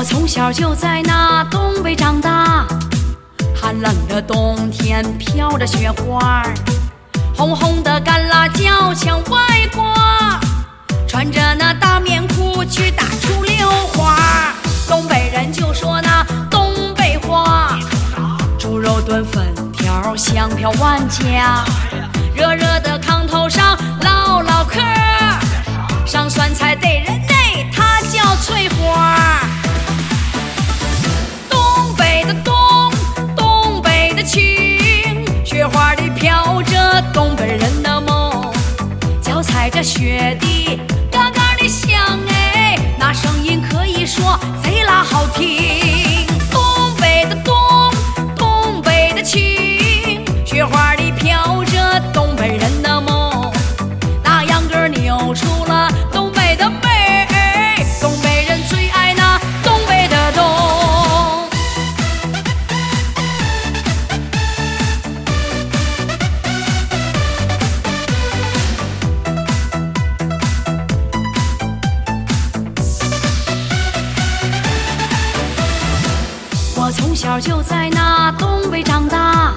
我从小就在那东北长大，寒冷的冬天飘着雪花，红红的干辣椒墙外挂，穿着那大棉裤去打出溜花。东北人就说那东北话，猪肉炖粉条香飘万家，热热的炕小就在那东北长大，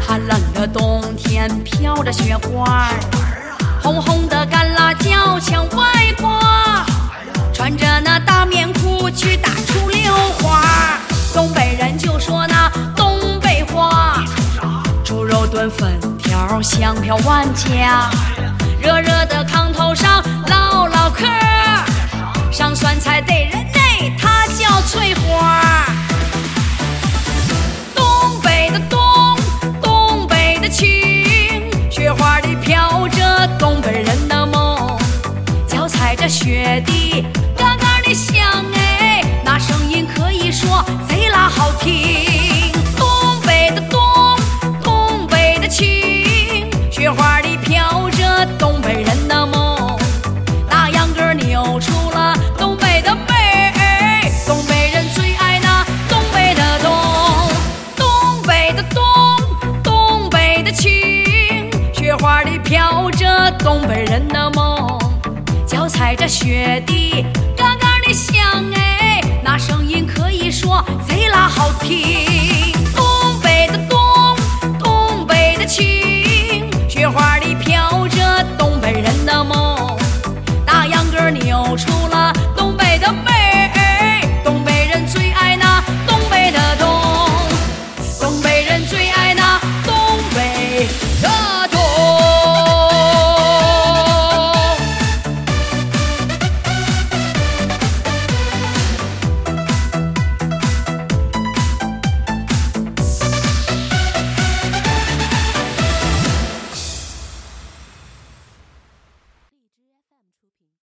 寒冷的冬天飘着雪花，红红的干辣椒墙外挂，穿着那大棉裤去打出溜花。东北人就说那东北话，猪肉炖粉条香飘万家，热热的炕头上唠唠嗑，上酸菜逮情，雪花里飘着东北人的梦，脚踩着雪地，嘎嘎的响哎，那声音可以说贼拉好听。飘着东北人的梦，脚踩着雪地，嘎嘎的响哎，那声音可以说贼拉好听。